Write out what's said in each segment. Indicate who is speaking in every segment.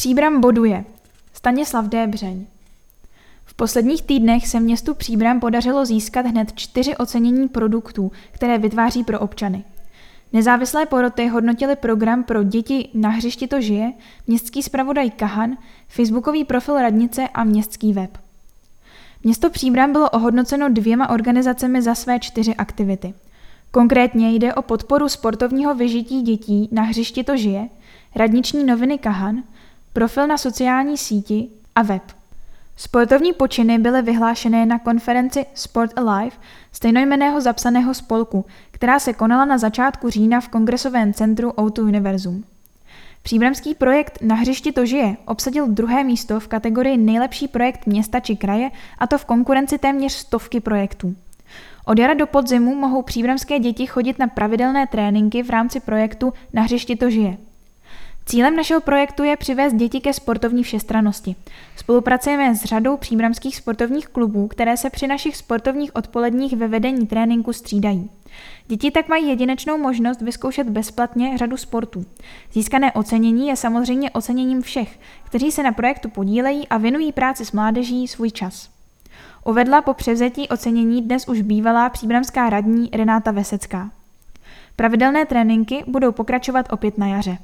Speaker 1: Příbram boduje. Stanislav Débřeň. V posledních týdnech se městu Příbram podařilo získat hned čtyři ocenění produktů, které vytváří pro občany. Nezávislé poroty hodnotili program pro děti na hřišti to žije, městský zpravodaj Kahan, facebookový profil radnice a městský web. Město Příbram bylo ohodnoceno dvěma organizacemi za své čtyři aktivity. Konkrétně jde o podporu sportovního vyžití dětí na hřišti to žije, radniční noviny Kahan, profil na sociální síti a web. Sportovní počiny byly vyhlášené na konferenci Sport Alive stejnojmeného zapsaného spolku, která se konala na začátku října v kongresovém centru Outu Univerzum. Příbramský projekt Na hřišti to žije obsadil druhé místo v kategorii nejlepší projekt města či kraje a to v konkurenci téměř stovky projektů. Od jara do podzimu mohou příbramské děti chodit na pravidelné tréninky v rámci projektu Na hřišti to žije. Cílem našeho projektu je přivést děti ke sportovní všestranosti. Spolupracujeme s řadou příbramských sportovních klubů, které se při našich sportovních odpoledních ve vedení tréninku střídají. Děti tak mají jedinečnou možnost vyzkoušet bezplatně řadu sportů. Získané ocenění je samozřejmě oceněním všech, kteří se na projektu podílejí a věnují práci s mládeží svůj čas. Uvedla po převzetí ocenění dnes už bývalá příbramská radní Renáta Vesecká. Pravidelné tréninky budou pokračovat opět na jaře.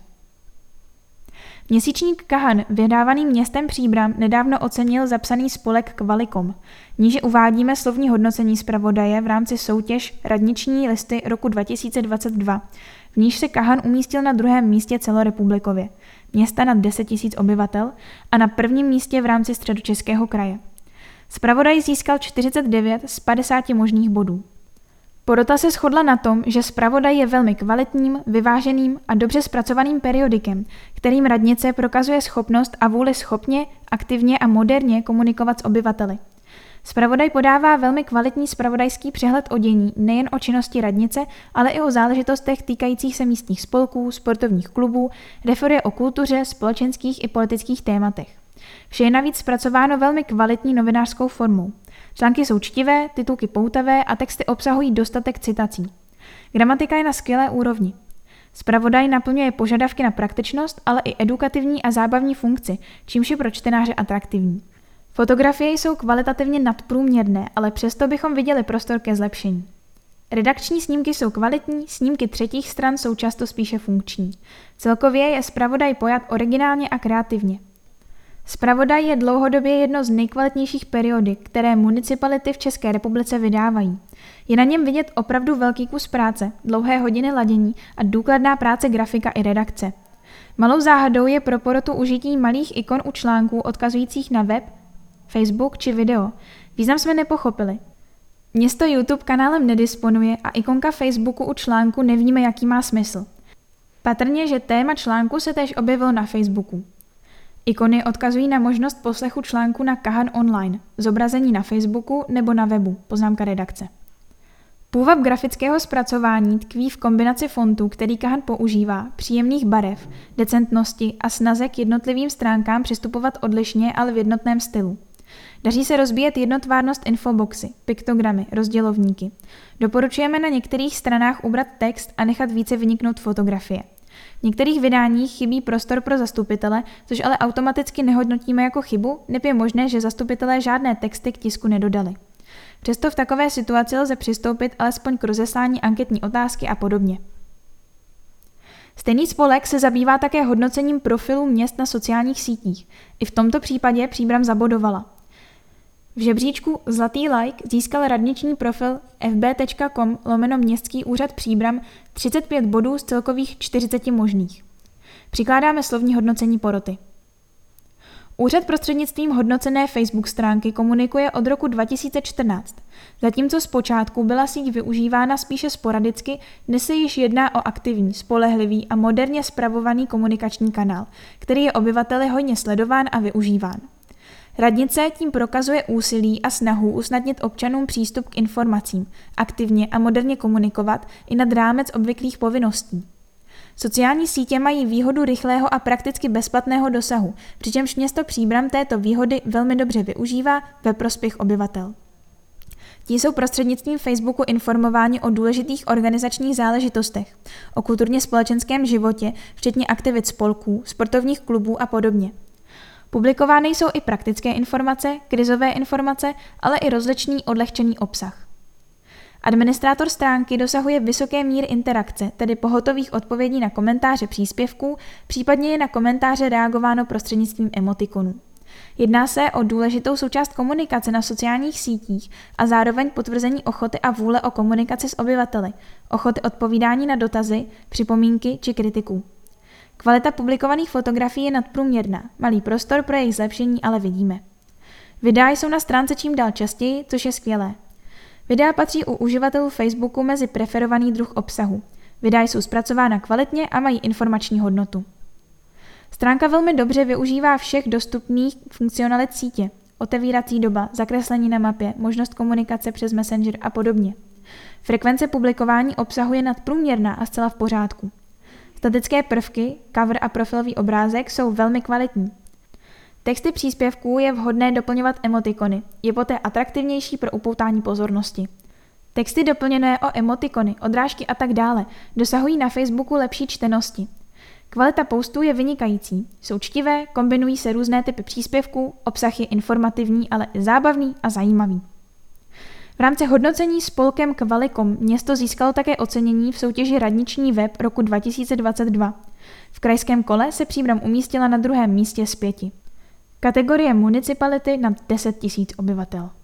Speaker 1: Měsíčník Kahan, vydávaný městem Příbram, nedávno ocenil zapsaný spolek Kvalikom. Níže uvádíme slovní hodnocení zpravodaje v rámci soutěž Radniční listy roku 2022, v níž se Kahan umístil na druhém místě celorepublikově, města nad 10 000 obyvatel a na prvním místě v rámci středočeského kraje. Spravodaj získal 49 z 50 možných bodů. Porota se shodla na tom, že zpravodaj je velmi kvalitním, vyváženým a dobře zpracovaným periodikem, kterým radnice prokazuje schopnost a vůli schopně, aktivně a moderně komunikovat s obyvateli. Spravodaj podává velmi kvalitní spravodajský přehled o dění nejen o činnosti radnice, ale i o záležitostech týkajících se místních spolků, sportovních klubů, referuje o kultuře, společenských i politických tématech. Vše je navíc zpracováno velmi kvalitní novinářskou formou. Články jsou čtivé, titulky poutavé a texty obsahují dostatek citací. Gramatika je na skvělé úrovni. Spravodaj naplňuje požadavky na praktičnost, ale i edukativní a zábavní funkci, čímž je pro čtenáře atraktivní. Fotografie jsou kvalitativně nadprůměrné, ale přesto bychom viděli prostor ke zlepšení. Redakční snímky jsou kvalitní, snímky třetích stran jsou často spíše funkční. Celkově je zpravodaj pojat originálně a kreativně. Spravodaj je dlouhodobě jedno z nejkvalitnějších periodik, které municipality v České republice vydávají. Je na něm vidět opravdu velký kus práce, dlouhé hodiny ladění a důkladná práce grafika i redakce. Malou záhadou je pro porotu užití malých ikon u článků odkazujících na web, Facebook či video. Význam jsme nepochopili. Město YouTube kanálem nedisponuje a ikonka Facebooku u článku nevíme, jaký má smysl. Patrně, že téma článku se též objevilo na Facebooku. Ikony odkazují na možnost poslechu článku na Kahan Online, zobrazení na Facebooku nebo na webu, poznámka redakce. Půvab grafického zpracování tkví v kombinaci fontů, který Kahan používá, příjemných barev, decentnosti a snaze k jednotlivým stránkám přistupovat odlišně, ale v jednotném stylu. Daří se rozbíjet jednotvárnost infoboxy, piktogramy, rozdělovníky. Doporučujeme na některých stranách ubrat text a nechat více vyniknout fotografie. V některých vydáních chybí prostor pro zastupitele, což ale automaticky nehodnotíme jako chybu, nebo je možné, že zastupitelé žádné texty k tisku nedodali. Přesto v takové situaci lze přistoupit alespoň k rozeslání anketní otázky a podobně. Stejný spolek se zabývá také hodnocením profilů měst na sociálních sítích. I v tomto případě příbram zabodovala. V žebříčku Zlatý like získal radniční profil fb.com lomeno městský úřad Příbram 35 bodů z celkových 40 možných. Přikládáme slovní hodnocení poroty. Úřad prostřednictvím hodnocené Facebook stránky komunikuje od roku 2014. Zatímco zpočátku byla síť využívána spíše sporadicky, dnes se již jedná o aktivní, spolehlivý a moderně spravovaný komunikační kanál, který je obyvateli hodně sledován a využíván. Radnice tím prokazuje úsilí a snahu usnadnit občanům přístup k informacím, aktivně a moderně komunikovat i nad rámec obvyklých povinností. Sociální sítě mají výhodu rychlého a prakticky bezplatného dosahu, přičemž město Příbram této výhody velmi dobře využívá ve prospěch obyvatel. Ti jsou prostřednictvím Facebooku informováni o důležitých organizačních záležitostech, o kulturně společenském životě, včetně aktivit spolků, sportovních klubů a podobně – Publikovány jsou i praktické informace, krizové informace, ale i rozličný odlehčený obsah. Administrátor stránky dosahuje vysoké míry interakce, tedy pohotových odpovědí na komentáře příspěvků, případně je na komentáře reagováno prostřednictvím emotikonů. Jedná se o důležitou součást komunikace na sociálních sítích a zároveň potvrzení ochoty a vůle o komunikaci s obyvateli, ochoty odpovídání na dotazy, připomínky či kritiku. Kvalita publikovaných fotografií je nadprůměrná, malý prostor pro jejich zlepšení ale vidíme. Videa jsou na stránce čím dál častěji, což je skvělé. Videa patří u uživatelů Facebooku mezi preferovaný druh obsahu. Videa jsou zpracována kvalitně a mají informační hodnotu. Stránka velmi dobře využívá všech dostupných funkcionalit sítě, otevírací doba, zakreslení na mapě, možnost komunikace přes Messenger a podobně. Frekvence publikování obsahu je nadprůměrná a zcela v pořádku. Statické prvky, cover a profilový obrázek jsou velmi kvalitní. Texty příspěvků je vhodné doplňovat emotikony, je poté atraktivnější pro upoutání pozornosti. Texty doplněné o emotikony, odrážky a tak dále dosahují na Facebooku lepší čtenosti. Kvalita postů je vynikající, jsou čtivé, kombinují se různé typy příspěvků, obsah je informativní, ale i zábavný a zajímavý. V rámci hodnocení spolkem Kvalikom město získalo také ocenění v soutěži Radniční web roku 2022. V krajském kole se Příbram umístila na druhém místě z pěti. Kategorie municipality nad 10 000 obyvatel.